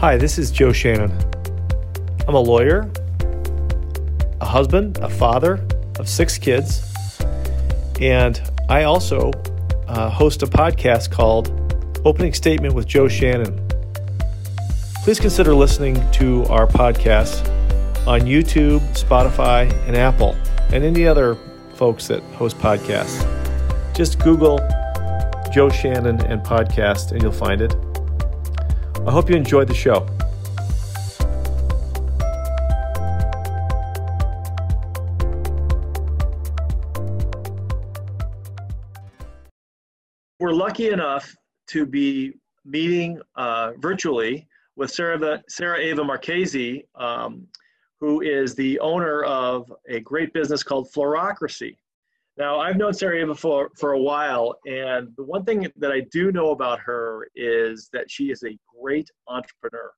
Hi, this is Joe Shannon. I'm a lawyer, a husband, a father of six kids, and I also uh, host a podcast called Opening Statement with Joe Shannon. Please consider listening to our podcast on YouTube, Spotify, and Apple, and any other folks that host podcasts. Just Google Joe Shannon and podcast, and you'll find it. I hope you enjoyed the show. We're lucky enough to be meeting uh, virtually with Sarah, Sarah Eva Marchese, um, who is the owner of a great business called Floracracy. Now, I've known Sarah Eva for, for a while, and the one thing that I do know about her is that she is a great entrepreneur.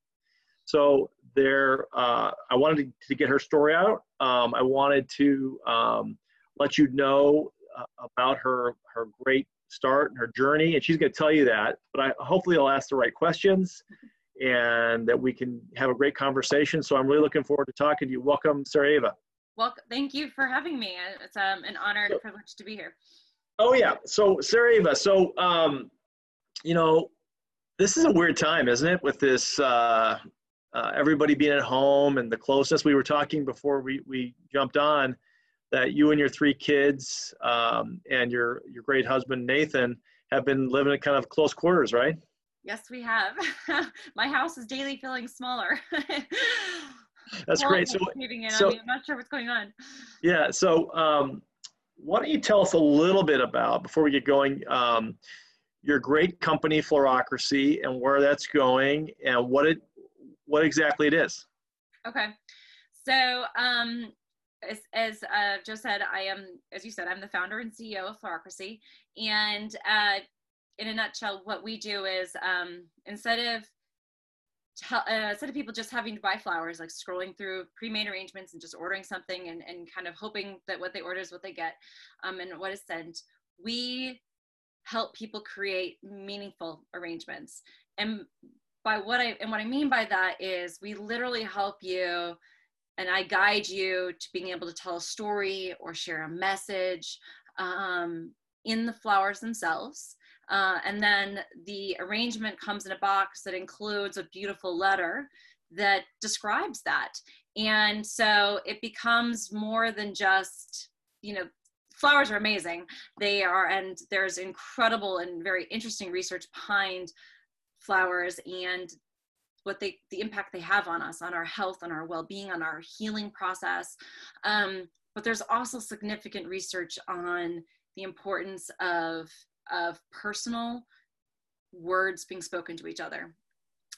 So there, uh, I wanted to, get her story out. Um, I wanted to um, let you know uh, about her her great start and her journey, and she's going to tell you that. But I hopefully I'll ask the right questions, and that we can have a great conversation. So I'm really looking forward to talking to you. Welcome, Sarah Well, thank you for having me. It's um, an honor and privilege to be here. Oh yeah. So Sarah so um, you know, this is a weird time, isn't it? With this uh, uh, everybody being at home and the closeness. We were talking before we we jumped on that you and your three kids um, and your your great husband Nathan have been living in kind of close quarters, right? Yes, we have. My house is daily feeling smaller. That's great. So, so I am not sure what's going on. Yeah. So, um, why don't you tell us a little bit about before we get going? Um, your great company Floracracy and where that's going and what it what exactly it is. Okay. So um, as, as uh, Joe said, I am, as you said, I'm the founder and CEO of Floracracy. And uh, in a nutshell, what we do is um, instead of uh, instead of people just having to buy flowers, like scrolling through pre-made arrangements and just ordering something and, and kind of hoping that what they order is what they get um, and what is sent, we help people create meaningful arrangements. And by what I and what I mean by that is we literally help you and I guide you to being able to tell a story or share a message um, in the flowers themselves uh, and then the arrangement comes in a box that includes a beautiful letter that describes that. And so it becomes more than just, you know, flowers are amazing. They are, and there's incredible and very interesting research behind flowers and what they the impact they have on us on our health on our well-being on our healing process um, but there's also significant research on the importance of of personal words being spoken to each other.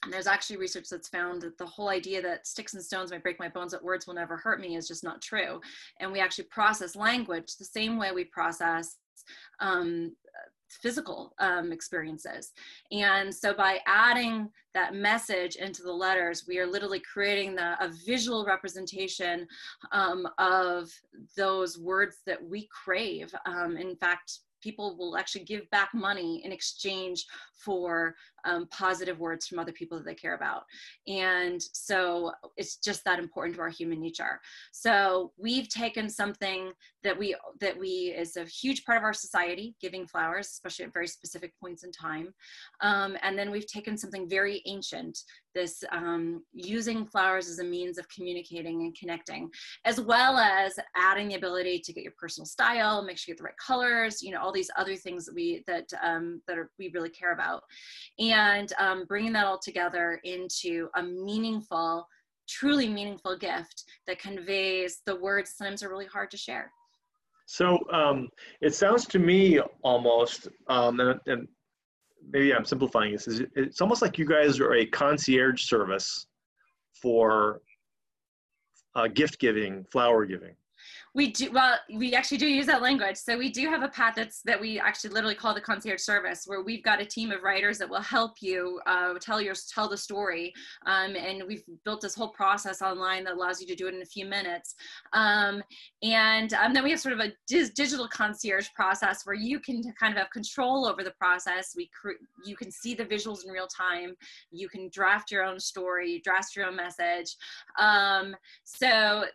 And there's actually research that's found that the whole idea that sticks and stones might break my bones, that words will never hurt me is just not true. And we actually process language the same way we process um, physical um, experiences. And so by adding that message into the letters, we are literally creating the, a visual representation um, of those words that we crave. Um, in fact, people will actually give back money in exchange for um, positive words from other people that they care about. And so it's just that important to our human nature. So we've taken something that we that we is a huge part of our society, giving flowers, especially at very specific points in time. Um, and then we've taken something very ancient, this um, using flowers as a means of communicating and connecting, as well as adding the ability to get your personal style, make sure you get the right colors, you know, all these other things that we that um, that are, we really care about. And um, bringing that all together into a meaningful truly meaningful gift that conveys the words sometimes are really hard to share so um, it sounds to me almost um, and, and, maybe i'm simplifying this is it's almost like you guys are a concierge service for uh, gift giving flower giving We do well. We actually do use that language. So we do have a path that's that we actually literally call the concierge service, where we've got a team of writers that will help you uh, tell your tell the story. Um, and we've built this whole process online that allows you to do it in a few minutes. Um, and um, then we have sort of a digital concierge process where you can kind of have control over the process. We you can see the visuals in real time. You can draft your own story, draft your own message. Um, so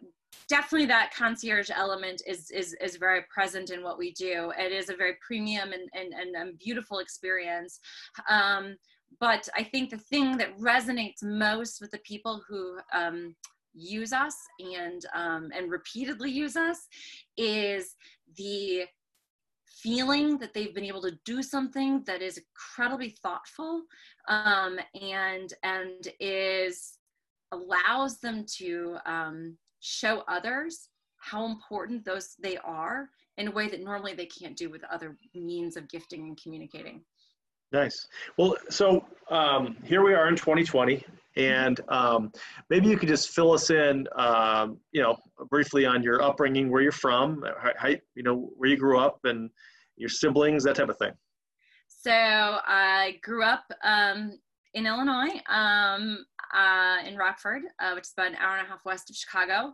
definitely that concierge element is is is very present in what we do. It is a very premium and and, and, and beautiful experience. Um, but i think the thing that resonates most with the people who um, use us and um, and repeatedly use us is the feeling that they've been able to do something that is incredibly thoughtful um, and and is allows them to um, show others how important those they are in a way that normally they can't do with other means of gifting and communicating. Nice. Well, so um, here we are in 2020, and um, maybe you could just fill us in, um, you know, briefly on your upbringing, where you're from, how, you know, where you grew up, and your siblings, that type of thing. So I grew up um, in Illinois, um, uh, in Rockford, uh, which is about an hour and a half west of Chicago,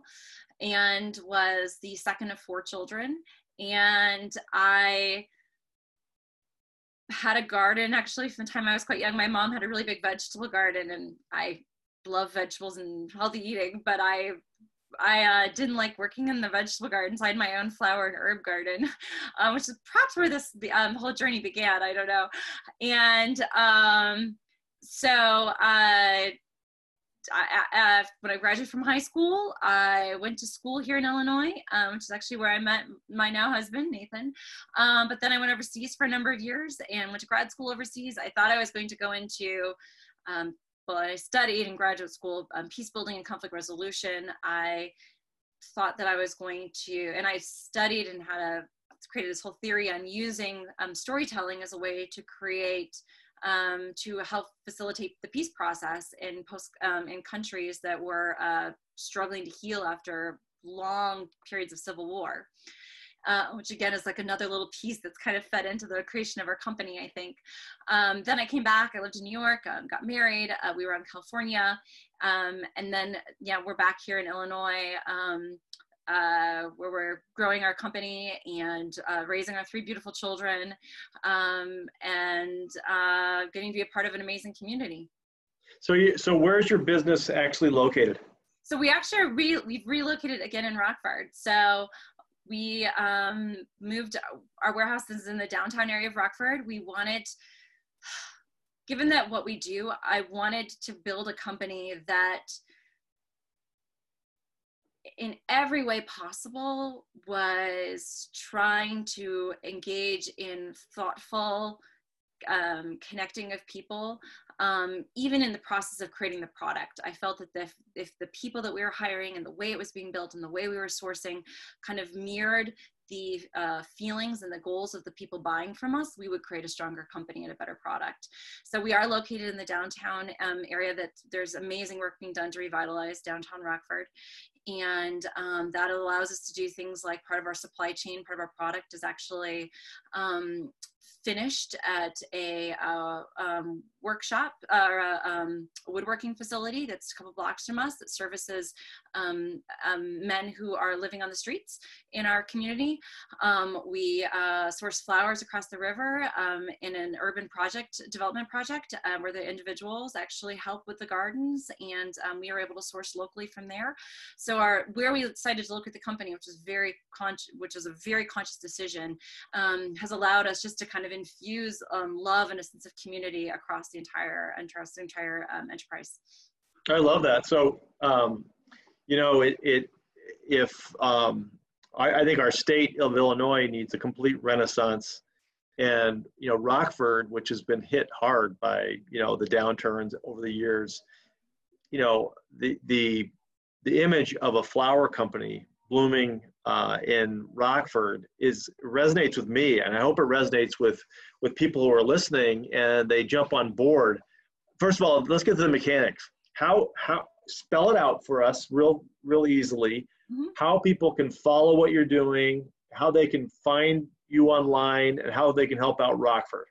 and was the second of four children. And I had a garden actually from the time I was quite young. My mom had a really big vegetable garden, and I love vegetables and healthy eating, but I I uh, didn't like working in the vegetable garden, so I had my own flower and herb garden, um, which is perhaps where this um, whole journey began. I don't know. And um, so uh, I, when I graduated from high school, I went to school here in Illinois, um, which is actually where I met my now husband, Nathan. Um, but then I went overseas for a number of years and went to grad school overseas. I thought I was going to go into, um, well, I studied in graduate school um, peace building and conflict resolution. I thought that I was going to, and I studied and had a created this whole theory on using um, storytelling as a way to create um, to help facilitate the peace process in post um, in countries that were uh, struggling to heal after long periods of civil war. Uh, which again is like another little piece that's kind of fed into the creation of our company, I think. Um, then I came back, I lived in New York, um, got married, uh, we were in California, um, and then, yeah, we're back here in Illinois. Uh, where we're growing our company and uh, raising our three beautiful children um, and uh, getting to be a part of an amazing community. So, you, so where's your business actually located? So we actually re- we've relocated again in Rockford. So we um, moved our warehouse is in the downtown area of Rockford. We wanted, given that what we do, I wanted to build a company that in every way possible was trying to engage in thoughtful um, connecting of people um, even in the process of creating the product i felt that if, if the people that we were hiring and the way it was being built and the way we were sourcing kind of mirrored the uh, feelings and the goals of the people buying from us, we would create a stronger company and a better product. So we are located in the downtown um, area that there's amazing work being done to revitalize downtown Rockford and um, that allows us to do things like part of our supply chain part of our product is actually um, finished at a uh, um, workshop or a um, woodworking facility that's a couple blocks from us that services um, um, men who are living on the streets in our community. Um, we uh, source flowers across the river um, in an urban project development project uh, where the individuals actually help with the gardens and we are able to source locally from there. So our where we decided to look at the company, which is very con- which is a very conscious decision, has allowed us just to kind of infuse um, love and a sense of community across the entire entire, entire um, enterprise. I love that. So, um, you know, it, it if um, I, I, think our state of Illinois needs a complete renaissance, and you know, Rockford, which has been hit hard by you know the downturns over the years, you know, the the the image of a flower company blooming uh, in Rockford is resonates with me, and I hope it resonates with with people who are listening and they jump on board. First of all, let's get to the mechanics. How how spell it out for us real real easily. mm-hmm. how people can follow what you're doing, how they can find you online, and how they can help out Rockford.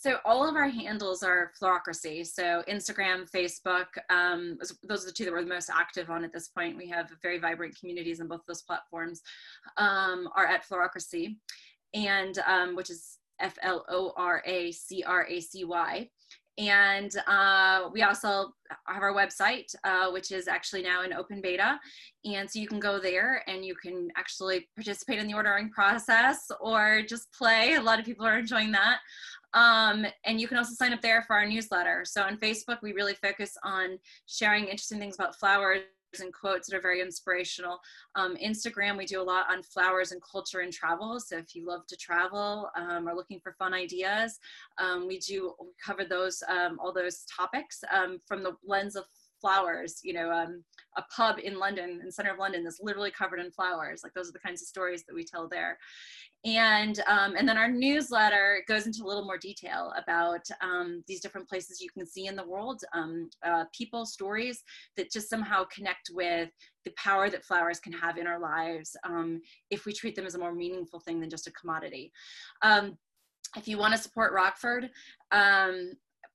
So all of our handles are Floracracy. So Instagram, Facebook, um, those are the two that we're the most active on at this point. We have very vibrant communities on both those platforms. Um, are at Floracracy, and um, which is F L O R A C R A C Y. And uh, we also have our website, uh, which is actually now in open beta. And so you can go there and you can actually participate in the ordering process or just play. A lot of people are enjoying that. Um, and you can also sign up there for our newsletter. So on Facebook, we really focus on sharing interesting things about flowers and quotes that are very inspirational. Um, Instagram, we do a lot on flowers and culture and travel. So if you love to travel um, or looking for fun ideas, um, we do cover those um, all those topics um, from the lens of flowers. You know, um, a pub in London, in center of London, that's literally covered in flowers. Like those are the kinds of stories that we tell there and um, and then our newsletter goes into a little more detail about um, these different places you can see in the world um, uh, people stories that just somehow connect with the power that flowers can have in our lives um, if we treat them as a more meaningful thing than just a commodity. Um, if you want to support rockford um,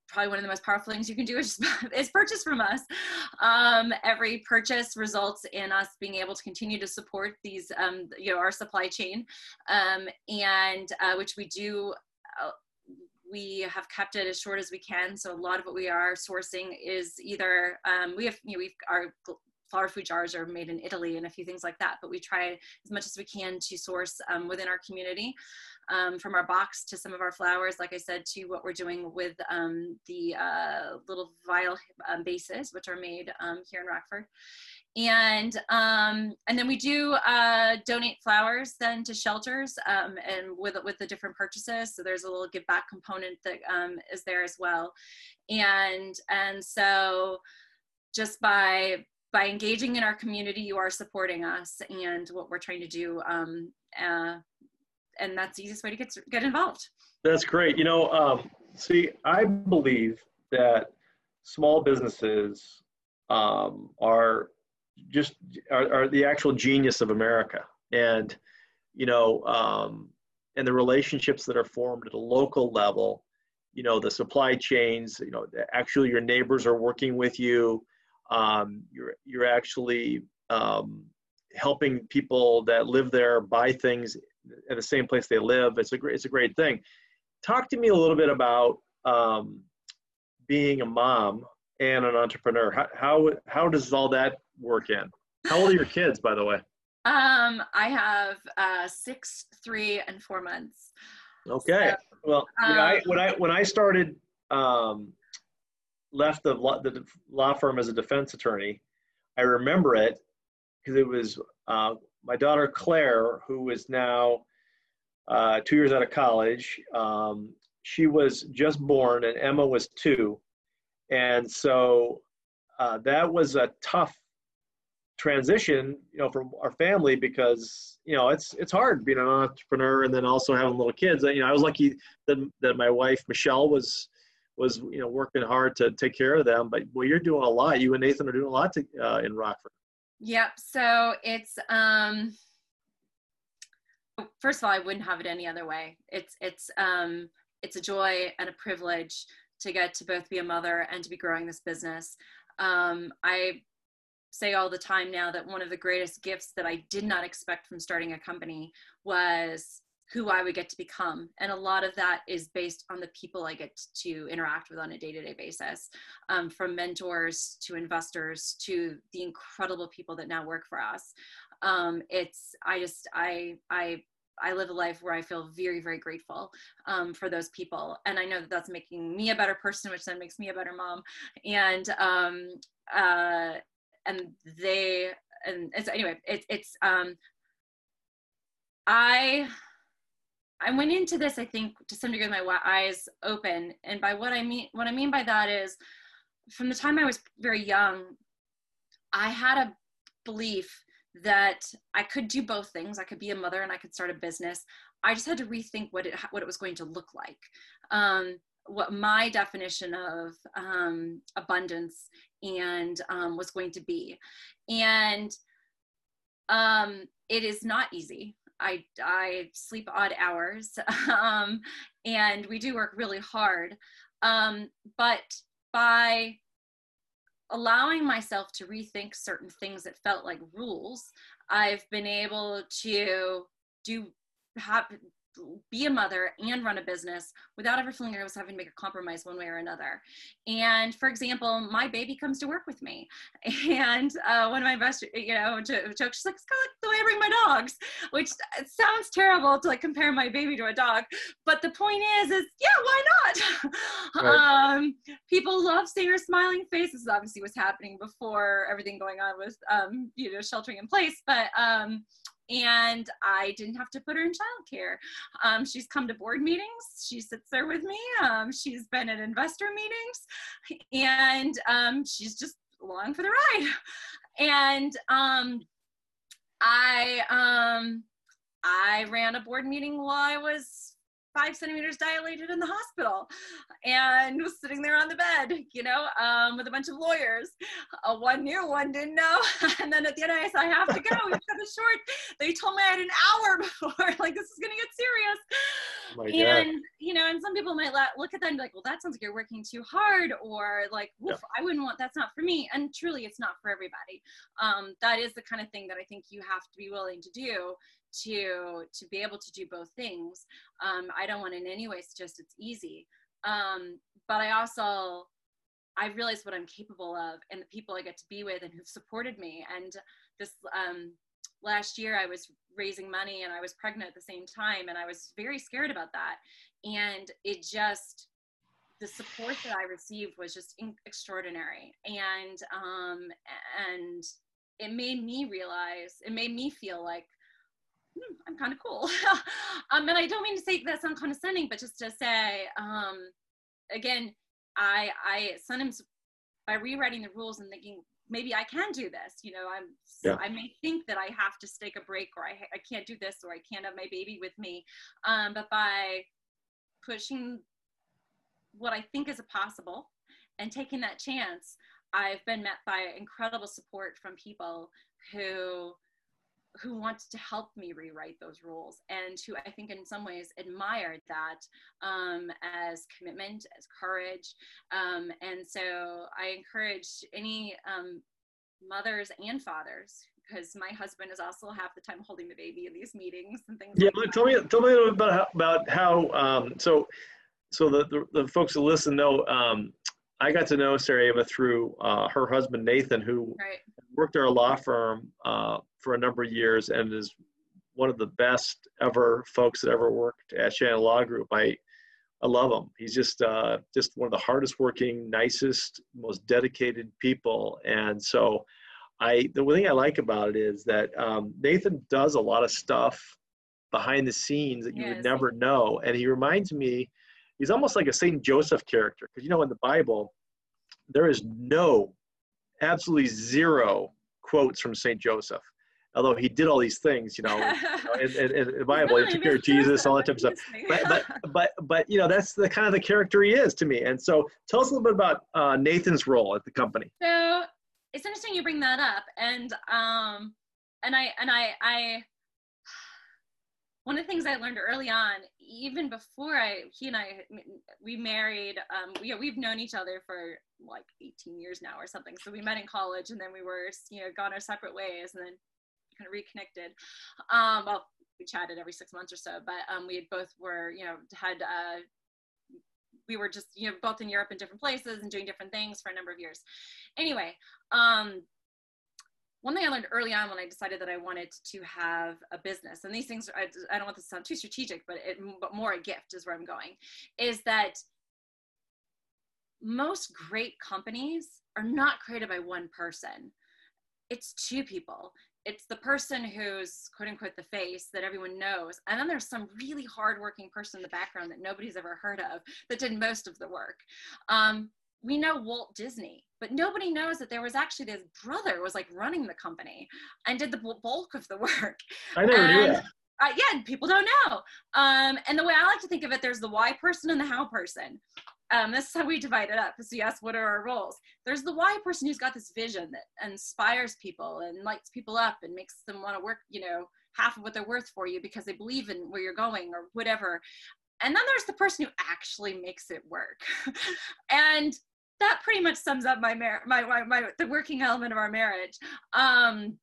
probably one of the most powerful things you can do is, is purchase from us. Um, every purchase results in us being able to continue to support these, um, you know, our supply chain, um, and uh, which we do. Uh, we have kept it as short as we can. So a lot of what we are sourcing is either um, we have, you know, we've our flower food jars are made in Italy and a few things like that. But we try as much as we can to source um, within our community um, from our box to some of our flowers, like I said, to what we're doing with um, the uh, little vial um, bases, which are made um, here in Rockford. And um, and then we do uh, donate flowers then to shelters um, and with with the different purchases. So there's a little give back component that is there as well. And and so just by by engaging in our community, you are supporting us and what we're trying to do. Um, uh, and that's the easiest way to get get involved. That's great. You know, um, see, I believe that small businesses um, are just are, are, the actual genius of America, and you know, um, and the relationships that are formed at a local level. You know, the supply chains. You know, actually, your neighbors are working with you. Um, you're you're actually um, helping people that live there buy things at the same place they live. It's a great, it's a great thing. Talk to me a little bit about um, being a mom and an entrepreneur. How, how, how does all that work in? How old are your kids, by the way? Um, I have uh, six, three, and four months. Okay. So, well, um, I, when I when I started, um, left the law, the law firm as a defense attorney, I remember it because it was uh, my daughter Claire, who is now uh, two years out of college, um, she was just born, and Emma was two, and so uh, that was a tough transition, you know, for our family because you know it's it's hard being an entrepreneur and then also having little kids. You know, I was lucky that that my wife Michelle was was you know working hard to take care of them. But well, you're doing a lot. You and Nathan are doing a lot to, uh, in Rockford. Yep. So it's um first of all, I wouldn't have it any other way. It's it's um it's a joy and a privilege to get to both be a mother and to be growing this business. Um, I say all the time now that one of the greatest gifts that I did not expect from starting a company was who I would get to become. And a lot of that is based on the people I get to interact with on a day to day basis, um, from mentors to investors to the incredible people that now work for us. Um, it's, I just, I, I, I live a life where I feel very, very grateful um, for those people. And I know that that's making me a better person, which then makes me a better mom. And, um, uh, and they, and it's, anyway, it, it's, um, I, I went into this, I think, to some degree, with my eyes open. And by what I mean, what I mean by that is, from the time I was very young, I had a belief that I could do both things. I could be a mother and I could start a business. I just had to rethink what it what it was going to look like. Um, what my definition of um, abundance and um, was going to be, and um, it is not easy. I, I sleep odd hours um, and we do work really hard. Um, but by allowing myself to rethink certain things that felt like rules, I've been able to do have be a mother and run a business without ever feeling like I was having to make a compromise one way or another. And for example, my baby comes to work with me, and uh, one of my best, you know, jokes, she's like, "It's kind of like the way I bring my dogs," which sounds terrible to like compare my baby to a dog, but the point is, is yeah, why not? Right. Um, people love seeing her smiling face. This is obviously was happening before everything going on with, um, you know, sheltering in place, but. Um, and I didn't have to put her in childcare. Um, she's come to board meetings. She sits there with me. Um, she's been at investor meetings, and um, she's just along for the ride. And um, I um, I ran a board meeting while I was five centimeters dilated in the hospital and was sitting there on the bed, you know, um, with a bunch of lawyers. Uh, one knew, one didn't know. and then at the end, I said, I have to go. We've got the short. They told me I had an hour before, like, this is going to get serious. Oh and, you know, and some people might look at that and be like, well, that sounds like you're working too hard, or like, yeah. I wouldn't want, that's not for me. And truly, it's not for everybody. Um, that is the kind of thing that I think you have to be willing to do to to be able to do both things. Um, i don't want in any way suggest it's easy. Um, but i also i realize what i'm capable of and the people i get to be with and who've supported me. And this um, last year i was raising money and i was pregnant at the same time and i was very scared about that. And it just the support that i received was just in- extraordinary. And um and it made me realize it made me feel like hmm, I'm kind of cool. um, and I don't mean to say that sound condescending, but just to say, um, again, I, I sometimes by rewriting the rules and thinking maybe I can do this, you know, I'm, yeah. I may think that I have to take a break or I, I can't do this or I can't have my baby with me. Um, but by pushing what I think is a possible and taking that chance, I've been met by incredible support from people who who wants to help me rewrite those rules and who I think in some ways admired that um, as commitment, as courage. Um, and so I encourage any um, mothers and fathers because my husband is also half the time holding the baby in these meetings and things. Yeah, like tell me tell me a little bit about how, about how um, so so the, the, the folks who listen know um, I got to know Sarah Eva through uh, her husband Nathan, who right. worked at a law firm uh, for a number of years and is one of the best ever folks that ever worked at Shannon Law Group. I I love him. He's just uh, just one of the hardest working, nicest, most dedicated people. And so, I the one thing I like about it is that um, Nathan does a lot of stuff behind the scenes that you yes. would never know. And he reminds me he's almost like a Saint Joseph character because you know in the Bible there is no, absolutely zero quotes from Saint Joseph. Although he did all these things, you know, in, in, in, the Bible, he took care of Jesus, all that type of stuff. But, but, but, but, you know, that's the kind of the character he is to me. And so, tell us a little bit about uh, Nathan's role at the company. So, it's interesting you bring that up, and um, and I and I I one of the things I learned early on, even before I, he and I, we married, um, we, we've known each other for like 18 years now or something. So we met in college and then we were, you know, gone our separate ways and then kind of reconnected. Um, well, we chatted every six months or so, but um, we had both were, you know, had, uh, we were just, you know, both in Europe in different places and doing different things for a number of years. Anyway, um, one thing I learned early on when I decided that I wanted to have a business, and these things, I, I don't want this to sound too strategic, but it, but more a gift is where I'm going, is that most great companies are not created by one person. It's two people. It's the person who's quote unquote the face that everyone knows. And then there's some really hardworking person in the background that nobody's ever heard of that did most of the work. Um, we know Walt Disney, but nobody knows that there was actually this brother was like running the company and did the bulk of the work. I never knew that. Uh, yeah, people don't know. Um, and the way I like to think of it, there's the why person and the how person. um, this is how we divide it up. So yes, what are our roles? There's the why person who's got this vision that inspires people and lights people up and makes them want to work, you know, half of what they're worth for you because they believe in where you're going or whatever. And then there's the person who actually makes it work. and that pretty much sums up my marriage, my, my, my, the working element of our marriage. Um,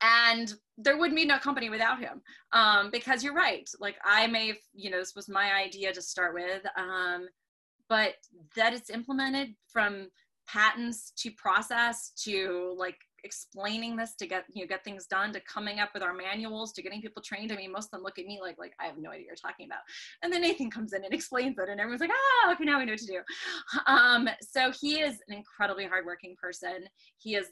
and there would be no company without him um, because you're right like i may have you know this was my idea to start with um, but that it's implemented from patents to process to like explaining this to get you know get things done to coming up with our manuals to getting people trained i mean most of them look at me like like i have no idea what you're talking about and then nathan comes in and explains it and everyone's like ah okay now we know what to do um, so he is an incredibly hardworking person he is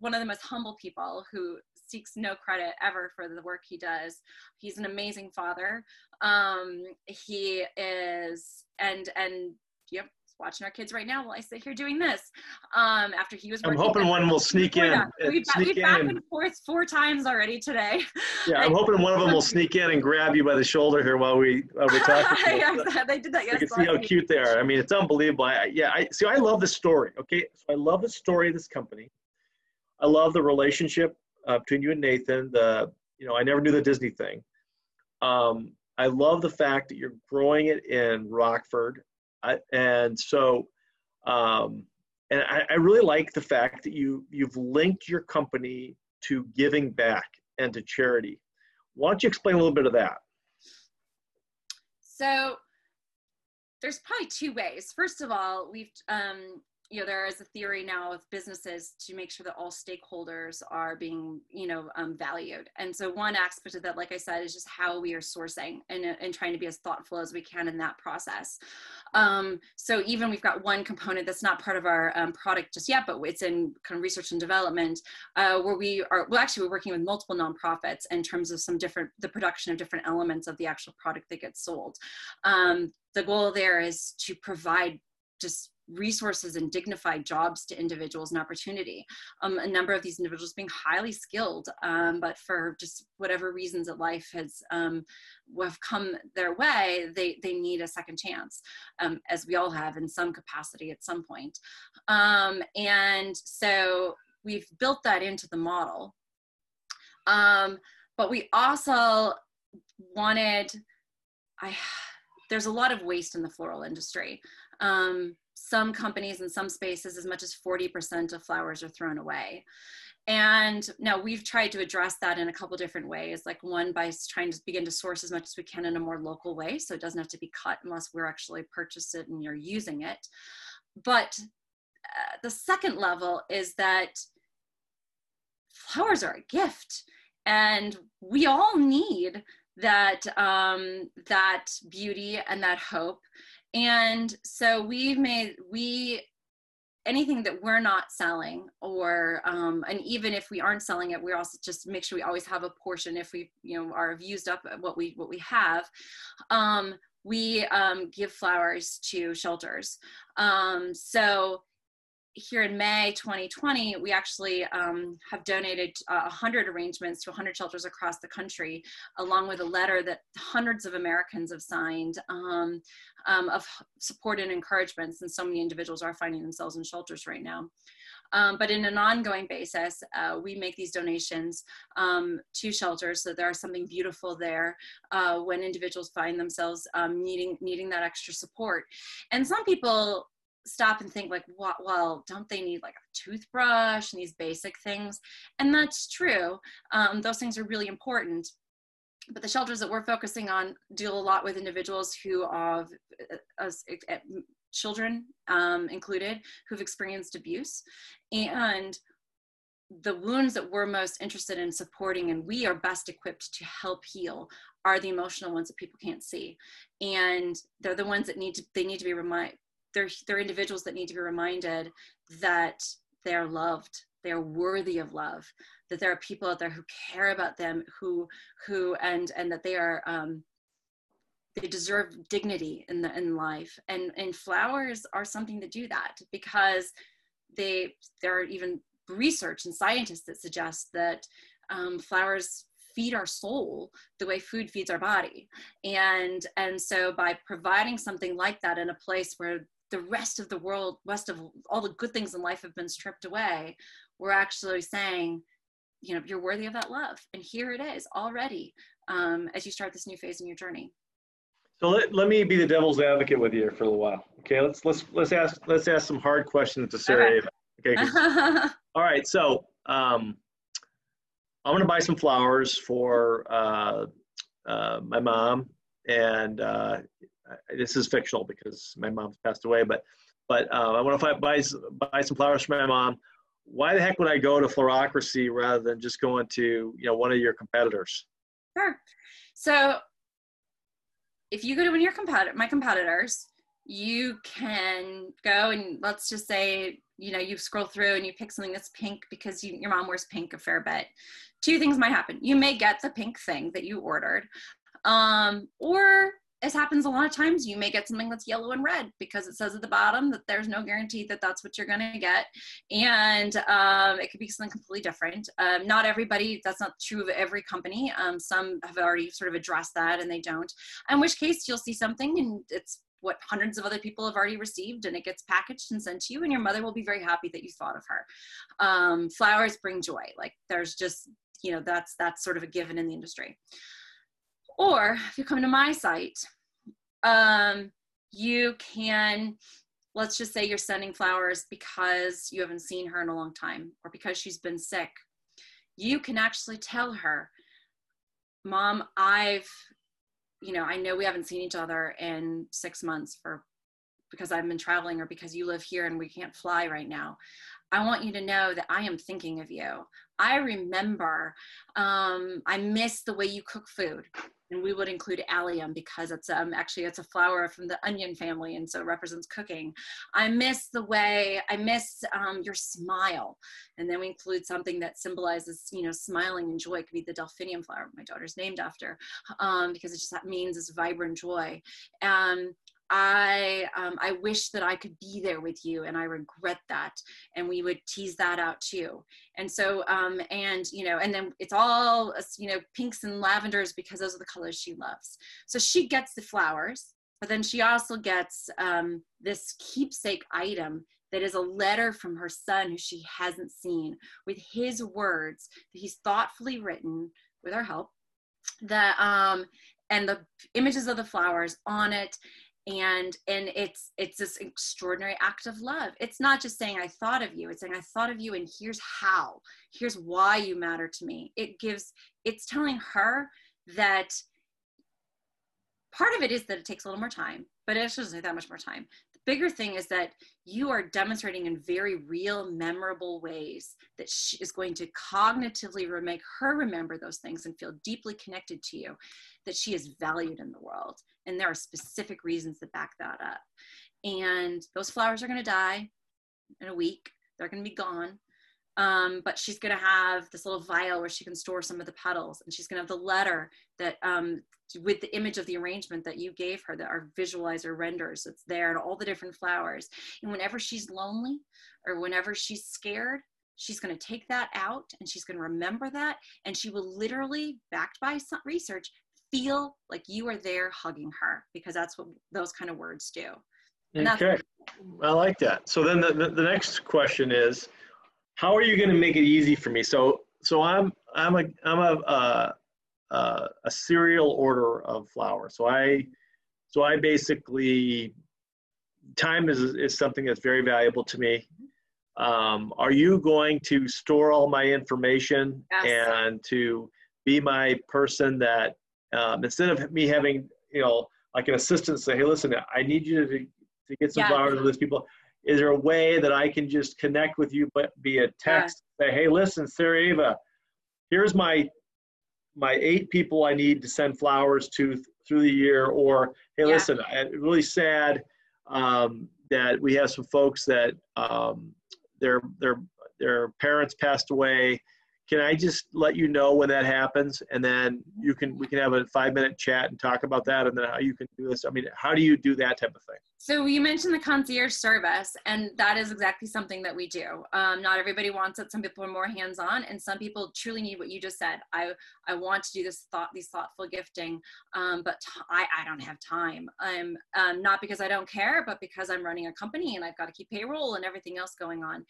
one of the most humble people who seeks no credit ever for the work he does. He's an amazing father. Um, he is, and and yep, watching our kids right now while I sit here doing this. Um, after he was, I'm hoping one will sneak in. We've, sneak we've in back and forth four times already today. Yeah, I'm hoping one of them will sneak in and grab you by the shoulder here while we while we're talking. yeah, they did that. Yes, you can see how cute they are. I mean, it's unbelievable. I, yeah, I see. I love the story. Okay, so I love the story of this company. I love the relationship uh, between you and Nathan. The you know I never knew the Disney thing. Um, I love the fact that you're growing it in Rockford, I, and so um, and I, I really like the fact that you you've linked your company to giving back and to charity. Why don't you explain a little bit of that? So there's probably two ways. First of all, we've um, you know there is a theory now of businesses to make sure that all stakeholders are being you know um, valued. And so one aspect of that like i said is just how we are sourcing and, and trying to be as thoughtful as we can in that process. Um, so even we've got one component that's not part of our um, product just yet but it's in kind of research and development uh, where we are well actually we're working with multiple nonprofits in terms of some different the production of different elements of the actual product that gets sold. Um, the goal there is to provide just resources and dignified jobs to individuals and opportunity. Um, a number of these individuals being highly skilled, um, but for just whatever reasons that life has um, have come their way, they, they need a second chance, um, as we all have in some capacity at some point. Um, and so we've built that into the model. Um, but we also wanted, I, there's a lot of waste in the floral industry. Um, some companies in some spaces as much as 40% of flowers are thrown away. And now we've tried to address that in a couple different ways like one by trying to begin to source as much as we can in a more local way so it doesn't have to be cut unless we're actually purchased it and you're using it. But uh, the second level is that flowers are a gift and we all need that um, that beauty and that hope and so we've made we anything that we're not selling or um, and even if we aren't selling it we also just make sure we always have a portion if we you know are used up what we what we have. Um, we um, give flowers to shelters. Um, so here in May 2020, we actually um, have donated uh, 100 arrangements to 100 shelters across the country, along with a letter that hundreds of Americans have signed um, um, of support and encouragement, since so many individuals are finding themselves in shelters right now. Um, but in an ongoing basis, uh, we make these donations um, to shelters so there is something beautiful there uh, when individuals find themselves um, needing needing that extra support. And some people stop and think like what well don't they need like a toothbrush and these basic things? And that's true. Um, those things are really important. But the shelters that we're focusing on deal a lot with individuals who have uh, uh, children um, included who've experienced abuse. And the wounds that we're most interested in supporting and we are best equipped to help heal are the emotional ones that people can't see. And they're the ones that need to they need to be remind they're they're individuals that need to be reminded that they're loved they're worthy of love that there are people out there who care about them who who and and that they are um, they deserve dignity in the in life. And and flowers are something to do that because they there are even research and scientists that suggest that um, flowers feed our soul the way food feeds our body. And and so by providing something like that in a place where the rest of the world, rest of all the good things in life have been stripped away, we're actually saying, you know, you're worthy of that love. And here it is already um, as you start this new phase in your journey. So let, let me be the devil's advocate with you for a little while. Okay, let's let's let's ask let's ask some hard questions to Sarah. Okay. okay all right, so um, I'm gonna buy some flowers for uh, uh, my mom, and uh, this is fictional because my mom's passed away. But but uh, I want to buy buy some flowers for my mom. Why the heck would I go to Floracracy rather than just going to you know one of your competitors? Sure. So if you go to one of your competitor, my competitors, you can go and let's just say you know you scroll through and you pick something that's pink because you, your mom wears pink a fair bit two things might happen you may get the pink thing that you ordered um, or as happens a lot of times, you may get something that's yellow and red because it says at the bottom that there's no guarantee that that's what you're going to get. And um, it could be something completely different. Um, not everybody, that's not true of every company. Um, some have already sort of addressed that and they don't. In which case, you'll see something and it's what hundreds of other people have already received and it gets packaged and sent to you and your mother will be very happy that you thought of her um, flowers bring joy like there's just you know that's that's sort of a given in the industry or if you come to my site, um, you can, let's just say you're sending flowers because you haven't seen her in a long time or because she's been sick. You can actually tell her, Mom, I've, you know, I know we haven't seen each other in six months for because I've been traveling or because you live here and we can't fly right now. I want you to know that I am thinking of you. I remember um, I miss the way you cook food and we would include allium because it's um, actually it's a flower from the onion family and so it represents cooking. I miss the way i miss um, your smile. And then we include something that symbolizes you know smiling and joy. It could be the delphinium flower my daughter's named after um, because it just that means this vibrant joy. Um, I um, I wish that I could be there with you, and I regret that. And we would tease that out too. And so, um, and you know, and then it's all you know, pinks and lavenders because those are the colors she loves. So she gets the flowers, but then she also gets um, this keepsake item that is a letter from her son who she hasn't seen with his words that he's thoughtfully written with our help. That um, and the images of the flowers on it and and it's it's this extraordinary act of love. It's not just saying i thought of you. It's saying i thought of you and here's how. Here's why you matter to me. It gives it's telling her that part of it is that it takes a little more time but it doesn't take that much more time bigger thing is that you are demonstrating in very real, memorable ways that she is going to cognitively make her remember those things and feel deeply connected to you, that she is valued in the world. And there are specific reasons that back that up. And those flowers are going to die in a week, they're going to be gone. Um, but she's going to have this little vial where she can store some of the petals and she's going to have the letter that um, with the image of the arrangement that you gave her that our visualizer renders. It's there and all the different flowers. And whenever she's lonely or whenever she's scared she's going to take that out and she's going to remember that and she will literally backed by some research feel like you are there hugging her because that's what those kind of words do. Okay. I like that. So then the, the, the next question is how are you going to make it easy for me so so i'm i'm a i'm a uh, uh, a serial order of flowers. So I, so I basically, time is, is something that's very valuable to me. Um, are you going to store all my information yes. and to be my person that um, instead of me having, you know, like an assistant say, hey, listen, I need you to, to get some flowers to these people. Is there a way that I can just connect with you but via text? Yeah. Say, hey, listen, Sarah here's my my eight people I need to send flowers to th- through the year, or hey, yeah. listen, I, really sad um, that we have some folks that um, their their their parents passed away. Can I just let you know when that happens, and then you can we can have a five minute chat and talk about that, and then how you can do this. I mean, how do you do that type of thing? So you mentioned the concierge service, and that is exactly something that we do. Um, not everybody wants it. Some people are more hands-on, and some people truly need what you just said. I I want to do this thought, these thoughtful gifting, um, but t- I I don't have time. I'm um, not because I don't care, but because I'm running a company and I've got to keep payroll and everything else going on,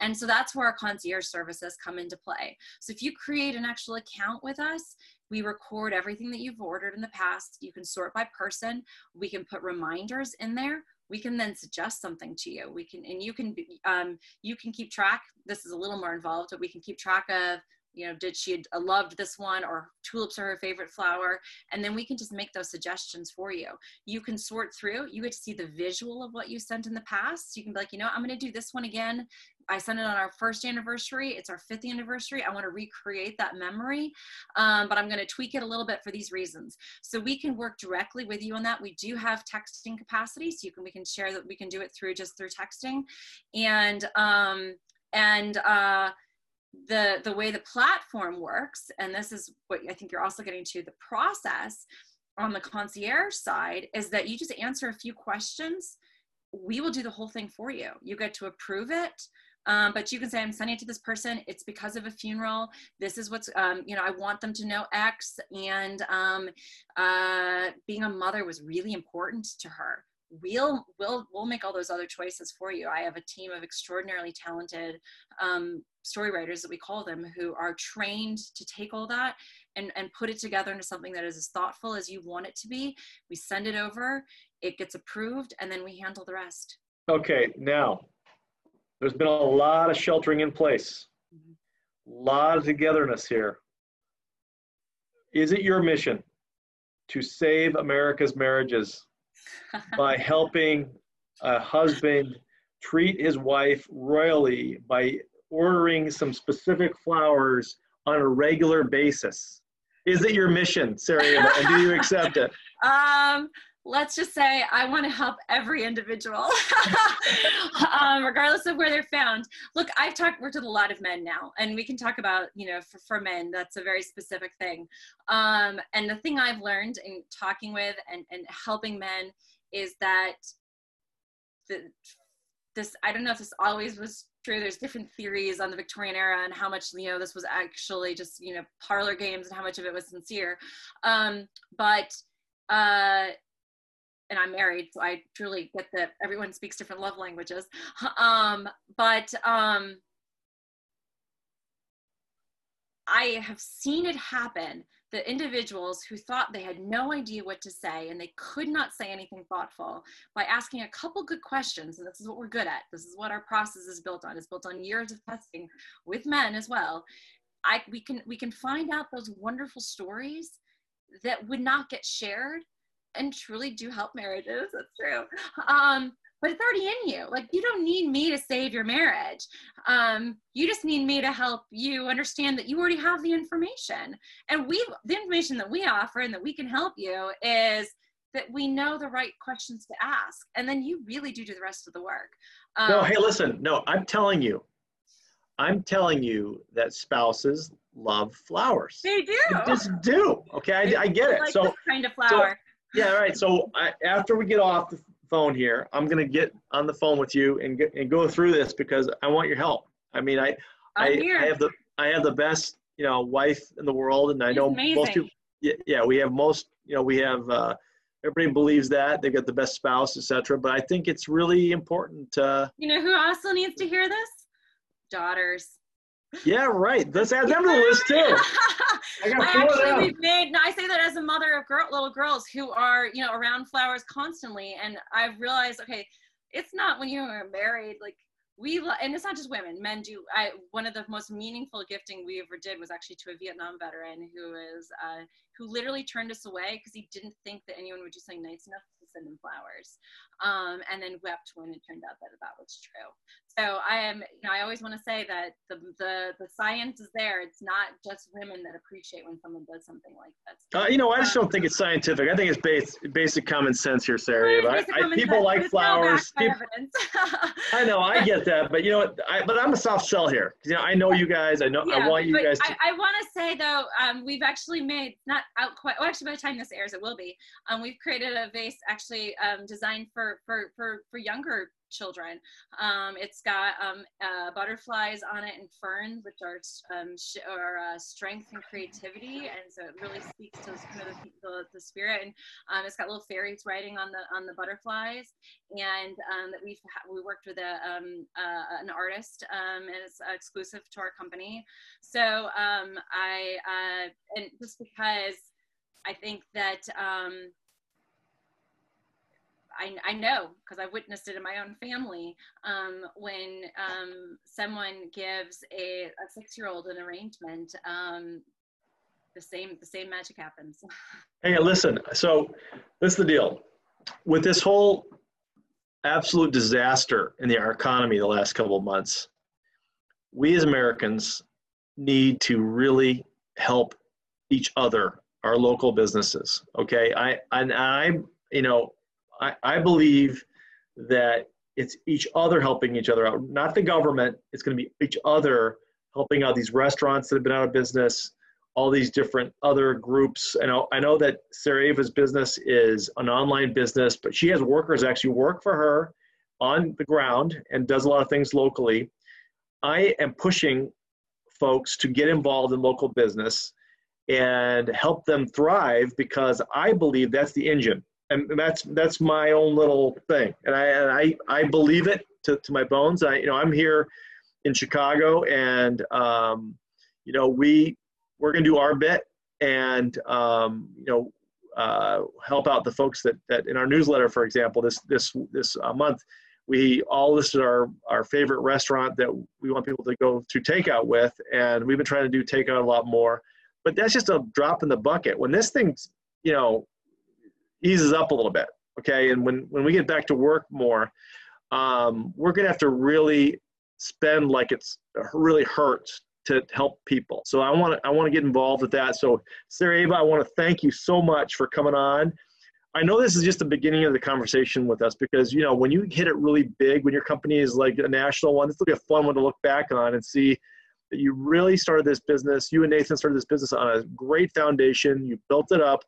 and so that's where our concierge services come into play. So if you create an actual account with us, we record everything that you've ordered in the past. You can sort by person. We can put reminders in there. We can then suggest something to you. We can, and you can, um, you can keep track. This is a little more involved, but we can keep track of you know did she uh, loved this one or tulips are her favorite flower and then we can just make those suggestions for you you can sort through you get to see the visual of what you sent in the past you can be like you know i'm going to do this one again I sent it on our first anniversary. It's our fifth anniversary. I want to recreate that memory, um, but I'm going to tweak it a little bit for these reasons. So we can work directly with you on that. We do have texting capacity, so you can we can share that we can do it through just through texting, and um, and uh, the the way the platform works, and this is what I think you're also getting to the process on the concierge side is that you just answer a few questions we will do the whole thing for you. You get to approve it. Um, but you can say, I'm sending it to this person. It's because of a funeral. This is what's, um, you know, I want them to know X. And um, uh, being a mother was really important to her. We'll, we'll, we'll make all those other choices for you. I have a team of extraordinarily talented um, story writers that we call them who are trained to take all that and, and put it together into something that is as thoughtful as you want it to be. We send it over, it gets approved, and then we handle the rest. Okay, now there's been a lot of sheltering in place, a lot of togetherness here. Is it your mission to save America's marriages by helping a husband treat his wife royally by ordering some specific flowers on a regular basis? Is it your mission, Sarah, and do you accept it? Um, let's just say I want to help every individual, um, regardless of where they're found. Look, I've talked worked with a lot of men now, and we can talk about you know for, for men that's a very specific thing. Um, and the thing I've learned in talking with and, and helping men is that the, this I don't know if this always was true. There's different theories on the Victorian era and how much you know this was actually just you know parlor games and how much of it was sincere. Um, but uh, and I'm married, so I truly get that everyone speaks different love languages. Um, but um, I have seen it happen the individuals who thought they had no idea what to say and they could not say anything thoughtful by asking a couple good questions and this is what we're good at this is what our process is built on it's built on years of testing with men as well i we can we can find out those wonderful stories that would not get shared and truly do help marriages. That's true. Um, but it's already in you. Like you don't need me to save your marriage. Um, you just need me to help you understand that you already have the information. And we, the information that we offer and that we can help you is that we know the right questions to ask, and then you really do do the rest of the work. Um, no, hey, listen. No, I'm telling you, I'm telling you that spouses love flowers. They do. They just do. Okay, I, I get it. Like so kind of flower. Yeah, all right. So I, after we get off the phone here, I'm gonna get on the phone with you and get, and go through this because I want your help. I mean, I I, I, have the I have the best you know wife in the world, and I She's know amazing. most people. Yeah, yeah, we have most. You know, we have. Uh, everybody believes that they've got the best spouse, etc. But I think it's really important. To, you know who also needs to hear this? Daughters. Yeah, right. Let's add them to the list too. I, got I actually we've made. No, I say that as a mother of girl, little girls who are you know around flowers constantly, and I've realized okay, it's not when you are married like we and it's not just women men do i one of the most meaningful gifting we ever did was actually to a vietnam veteran who is uh, who literally turned us away because he didn't think that anyone would do something nice enough to send him flowers um, and then wept when it turned out that that was true. So I am, you know, I always want to say that the, the, the science is there. It's not just women that appreciate when someone does something like this. Uh, you know, I just don't think it's scientific. I think it's base, basic common sense here, Sarah. I, I, people like flowers. People, I know, I get that, but you know what? I, but I'm a soft sell here. You know, I know you guys. I know. Yeah, I want you guys. To... I, I want to say though, um, we've actually made not out quite. Well, actually, by the time this airs, it will be. Um, we've created a vase actually um, designed for for for for younger children. Um, it's got um, uh, butterflies on it and ferns, which are, um, sh- are uh, strength and creativity, and so it really speaks to kind of the, the, the spirit. And um, it's got little fairies writing on the on the butterflies, and um, that we've ha- we worked with a um, uh, an artist, and it's exclusive to our company. So I uh, and just because I think that I, I know because I've witnessed it in my own family um, when um, someone gives a, a six-year-old an arrangement, um, the same the same magic happens. hey, listen. So this is the deal with this whole absolute disaster in the, our economy the last couple of months. We as Americans need to really help each other, our local businesses. Okay, I and I, you know, I, I believe that it's each other helping each other out, not the government. It's going to be each other helping out these restaurants that have been out of business, all these different other groups. I know, I know that Sarah Eva's business is an online business, but she has workers actually work for her on the ground and does a lot of things locally. I am pushing folks to get involved in local business and help them thrive because I believe that's the engine and that's that's my own little thing, and I and I I believe it to, to my bones. I you know I'm here in Chicago, and um, you know we we're gonna do our bit, and um, you know uh, help out the folks that that in our newsletter, for example, this this this uh, month. We all listed our, our favorite restaurant that we want people to go to takeout with, and we've been trying to do takeout a lot more. But that's just a drop in the bucket. When this thing's, you know, eases up a little bit. Okay, and when when we get back to work more, um, we're gonna have to really spend like it's really hurts to help people. So I want to I want to get involved with that. So Sarah Eva, I want to thank you so much for coming on. I know this is just the beginning of the conversation with us because you know when you hit it really big, when your company is like a national one, this will be a fun one to look back on and see that you really started this business. You and Nathan started this business on a great foundation. You built it up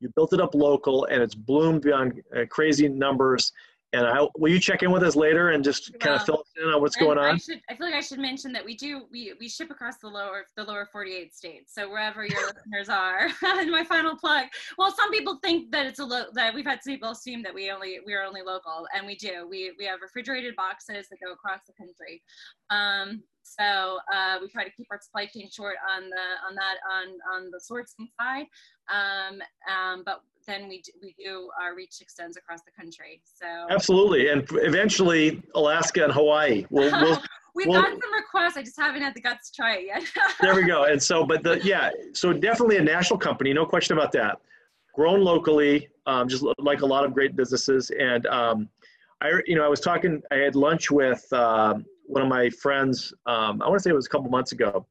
you built it up local and it's bloomed beyond uh, crazy numbers. And I, will you check in with us later and just kind of fill us in on what's going on? I, should, I feel like I should mention that we do we, we ship across the lower the lower 48 states. So wherever your listeners are, and my final plug. Well, some people think that it's a lo- that we've had people assume that we only we are only local, and we do. We we have refrigerated boxes that go across the country. Um, so uh, we try to keep our supply chain short on the on that on on the sourcing side, um, um, but then we do, we do our reach extends across the country. So absolutely, and eventually Alaska and Hawaii. We'll, we'll, We've well, gotten some requests. I just haven't had the guts to try it yet. there we go. And so, but the yeah, so definitely a national company, no question about that. Grown locally, um, just like a lot of great businesses. And um, I, you know, I was talking. I had lunch with. Um, one of my friends, um, I want to say it was a couple months ago,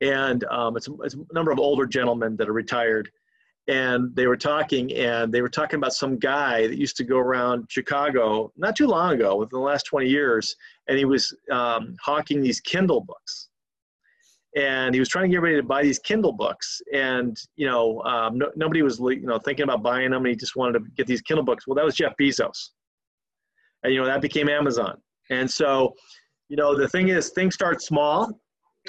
and um, it's, it's, a number of older gentlemen that are retired, and they were talking, and they were talking about some guy that used to go around Chicago not too long ago, within the last 20 years, and he was um, hawking these Kindle books. And he was trying to get ready to buy these Kindle books, and you know um, no, nobody was you know thinking about buying them. And he just wanted to get these Kindle books. Well, that was Jeff Bezos, and you know that became Amazon and so, you know, the thing is, things start small,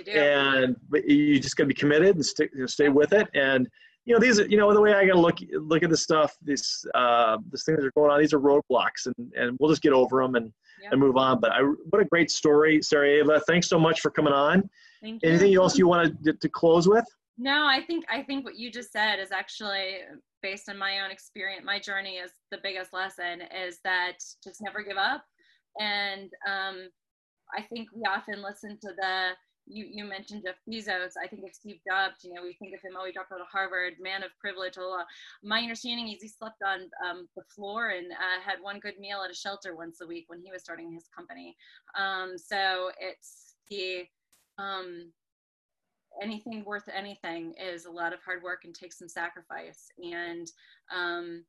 and you just got to be committed and stick, you know, stay with it. And you know, these, you know, the way I got to look look at this stuff, these uh, these things that are going on. These are roadblocks, and and we'll just get over them and yep. and move on. But I, what a great story, Sarah Eva. Thanks so much for coming on. Thank Anything else you want to, to close with? No, I think I think what you just said is actually based on my own experience. My journey is the biggest lesson is that just never give up and um, I think we often listen to the you, you mentioned Jeff Bezos. I think of Steve Jobs. You know, we think of him. Oh, he dropped out of Harvard, man of privilege. Blah, My understanding is he slept on um, the floor and uh, had one good meal at a shelter once a week when he was starting his company. Um, so it's the um, anything worth anything is a lot of hard work and takes some sacrifice. And um,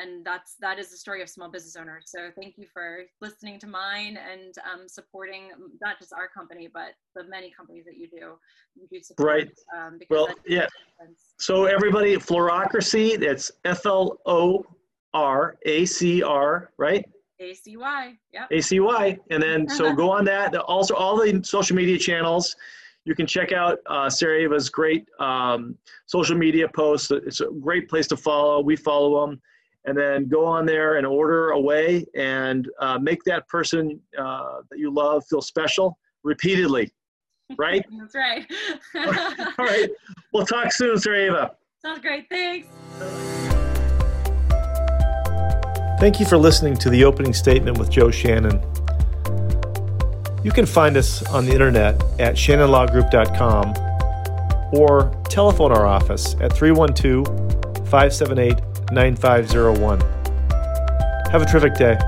and that's that is the story of small business owners. So thank you for listening to mine and um, supporting not just our company but the many companies that you do. You do support, right. um, well yeah. so everybody floracracy that's f-l-o-r-a-c-r right? A-c-y yeah a-c-y and then so go on that. Also all the social media channels you can check out uh, Sarah Eva's great um, social media posts. It's a great place to follow. We follow them and then go on there and order away and uh, make that person uh, that you love feel special repeatedly. Right? That's right. All right. We'll talk soon, Sarah Eva. Sounds great. Thanks. Thank you for listening to the opening statement with Joe Shannon. You can find us on the internet at shannonlawgroup.com or telephone our office at 312 578 9501. Have a terrific day.